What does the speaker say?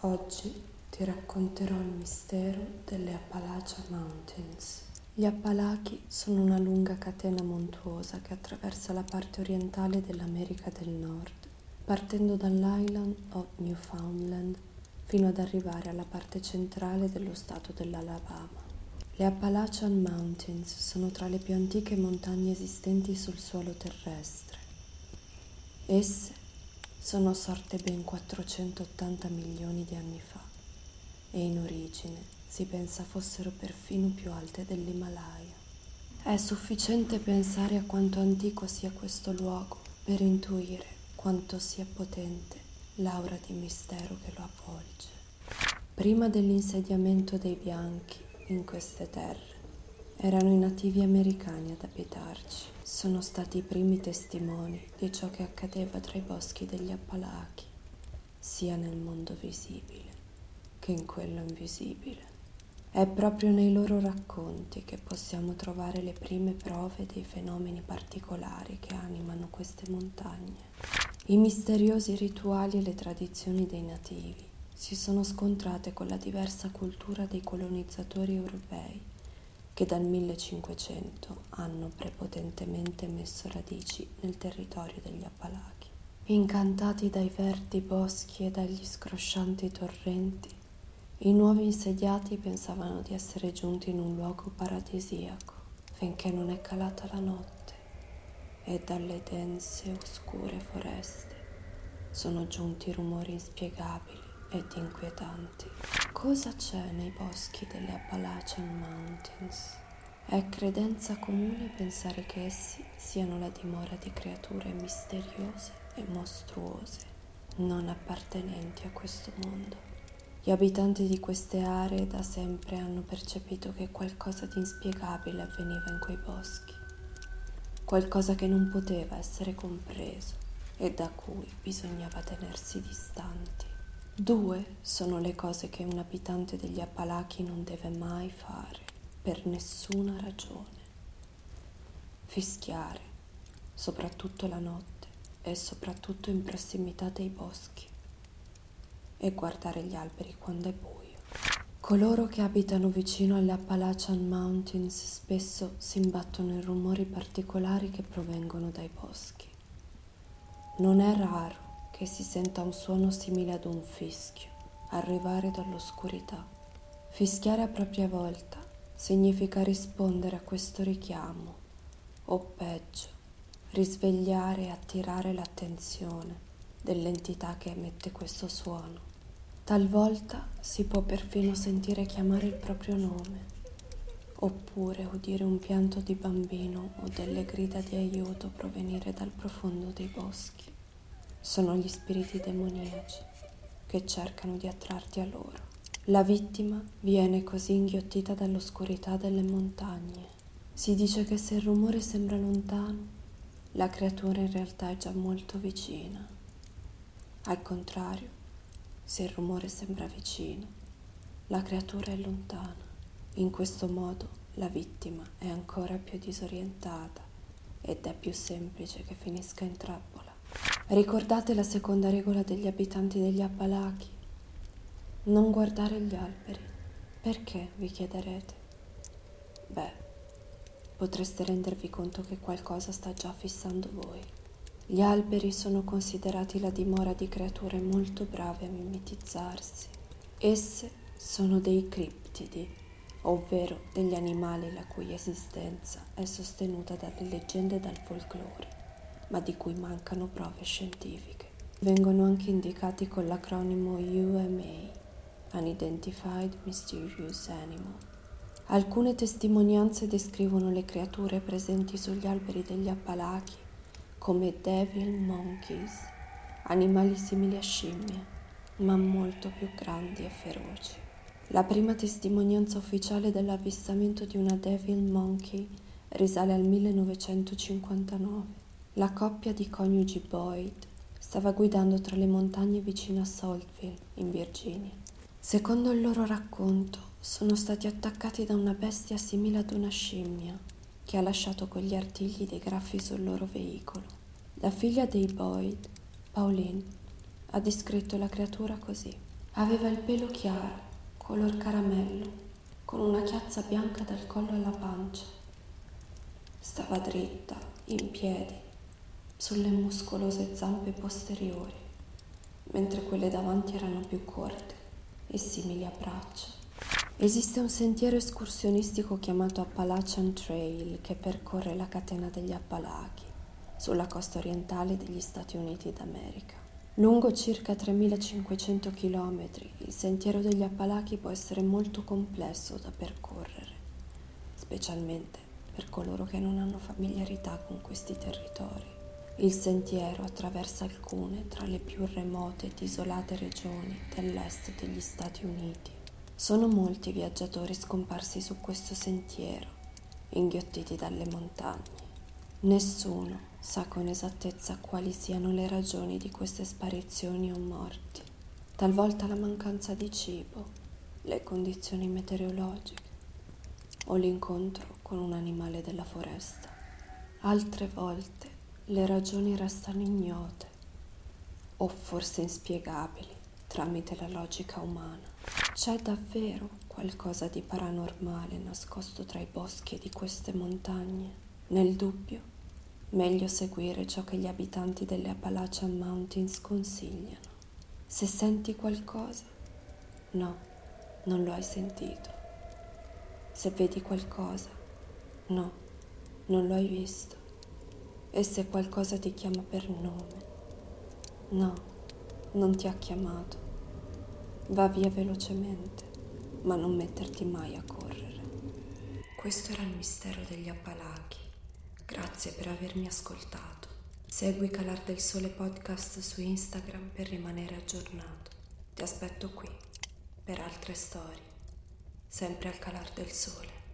Oggi ti racconterò il mistero delle Appalachian Mountains. Gli Appalachi sono una lunga catena montuosa che attraversa la parte orientale dell'America del Nord, partendo dall'Island of Newfoundland fino ad arrivare alla parte centrale dello stato dell'Alabama. Le Appalachian Mountains sono tra le più antiche montagne esistenti sul suolo terrestre. Esse sono sorte ben 480 milioni di anni fa e in origine si pensa fossero perfino più alte dell'Himalaya. È sufficiente pensare a quanto antico sia questo luogo per intuire quanto sia potente l'aura di mistero che lo avvolge. Prima dell'insediamento dei bianchi in queste terre, erano i nativi americani ad abitarci. Sono stati i primi testimoni di ciò che accadeva tra i boschi degli Appalachi, sia nel mondo visibile che in quello invisibile. È proprio nei loro racconti che possiamo trovare le prime prove dei fenomeni particolari che animano queste montagne. I misteriosi rituali e le tradizioni dei nativi si sono scontrate con la diversa cultura dei colonizzatori europei che dal 1500 hanno prepotentemente messo radici nel territorio degli Appalachi. Incantati dai verdi boschi e dagli scroscianti torrenti, i nuovi insediati pensavano di essere giunti in un luogo paradisiaco finché non è calata la notte e dalle dense oscure foreste sono giunti rumori inspiegabili ed inquietanti. Cosa c'è nei boschi delle Appalachian Mountains? È credenza comune pensare che essi siano la dimora di creature misteriose e mostruose, non appartenenti a questo mondo. Gli abitanti di queste aree da sempre hanno percepito che qualcosa di inspiegabile avveniva in quei boschi, qualcosa che non poteva essere compreso e da cui bisognava tenersi distanti. Due sono le cose che un abitante degli Appalachi non deve mai fare, per nessuna ragione. Fischiare, soprattutto la notte e soprattutto in prossimità dei boschi, e guardare gli alberi quando è buio. Coloro che abitano vicino alle Appalachian Mountains spesso si imbattono in rumori particolari che provengono dai boschi. Non è raro che si senta un suono simile ad un fischio arrivare dall'oscurità. Fischiare a propria volta significa rispondere a questo richiamo, o peggio, risvegliare e attirare l'attenzione dell'entità che emette questo suono. Talvolta si può perfino sentire chiamare il proprio nome, oppure udire un pianto di bambino o delle grida di aiuto provenire dal profondo dei boschi sono gli spiriti demoniaci che cercano di attrarti a loro. La vittima viene così inghiottita dall'oscurità delle montagne. Si dice che se il rumore sembra lontano, la creatura in realtà è già molto vicina. Al contrario, se il rumore sembra vicino, la creatura è lontana. In questo modo la vittima è ancora più disorientata ed è più semplice che finisca in trappola. Ricordate la seconda regola degli abitanti degli Appalachi? Non guardare gli alberi. Perché, vi chiederete? Beh, potreste rendervi conto che qualcosa sta già fissando voi. Gli alberi sono considerati la dimora di creature molto brave a mimetizzarsi. Esse sono dei criptidi, ovvero degli animali la cui esistenza è sostenuta dalle leggende e dal folklore ma di cui mancano prove scientifiche. Vengono anche indicati con l'acronimo UMA, Unidentified Mysterious Animal. Alcune testimonianze descrivono le creature presenti sugli alberi degli Appalachi come devil monkeys, animali simili a scimmie, ma molto più grandi e feroci. La prima testimonianza ufficiale dell'avvistamento di una devil monkey risale al 1959 la coppia di coniugi Boyd stava guidando tra le montagne vicino a Saltville, in Virginia. Secondo il loro racconto, sono stati attaccati da una bestia simile ad una scimmia, che ha lasciato con gli artigli dei graffi sul loro veicolo. La figlia dei Boyd, Pauline, ha descritto la creatura così. Aveva il pelo chiaro, color caramello, con una chiazza bianca dal collo alla pancia. Stava dritta, in piedi, sulle muscolose zampe posteriori, mentre quelle davanti erano più corte e simili a braccia. Esiste un sentiero escursionistico chiamato Appalachian Trail che percorre la catena degli Appalachi sulla costa orientale degli Stati Uniti d'America. Lungo circa 3500 km, il sentiero degli Appalachi può essere molto complesso da percorrere, specialmente per coloro che non hanno familiarità con questi territori. Il sentiero attraversa alcune tra le più remote ed isolate regioni dell'est degli Stati Uniti. Sono molti i viaggiatori scomparsi su questo sentiero, inghiottiti dalle montagne. Nessuno sa con esattezza quali siano le ragioni di queste sparizioni o morti. Talvolta la mancanza di cibo, le condizioni meteorologiche o l'incontro con un animale della foresta. Altre volte le ragioni restano ignote o forse inspiegabili tramite la logica umana. C'è davvero qualcosa di paranormale nascosto tra i boschi di queste montagne? Nel dubbio, meglio seguire ciò che gli abitanti delle Appalachian Mountains consigliano. Se senti qualcosa, no, non lo hai sentito. Se vedi qualcosa, no, non lo hai visto. E se qualcosa ti chiama per nome? No, non ti ha chiamato. Va via velocemente, ma non metterti mai a correre. Questo era il mistero degli Appalachi. Grazie per avermi ascoltato. Segui Calar del Sole podcast su Instagram per rimanere aggiornato. Ti aspetto qui per altre storie, sempre al calar del sole.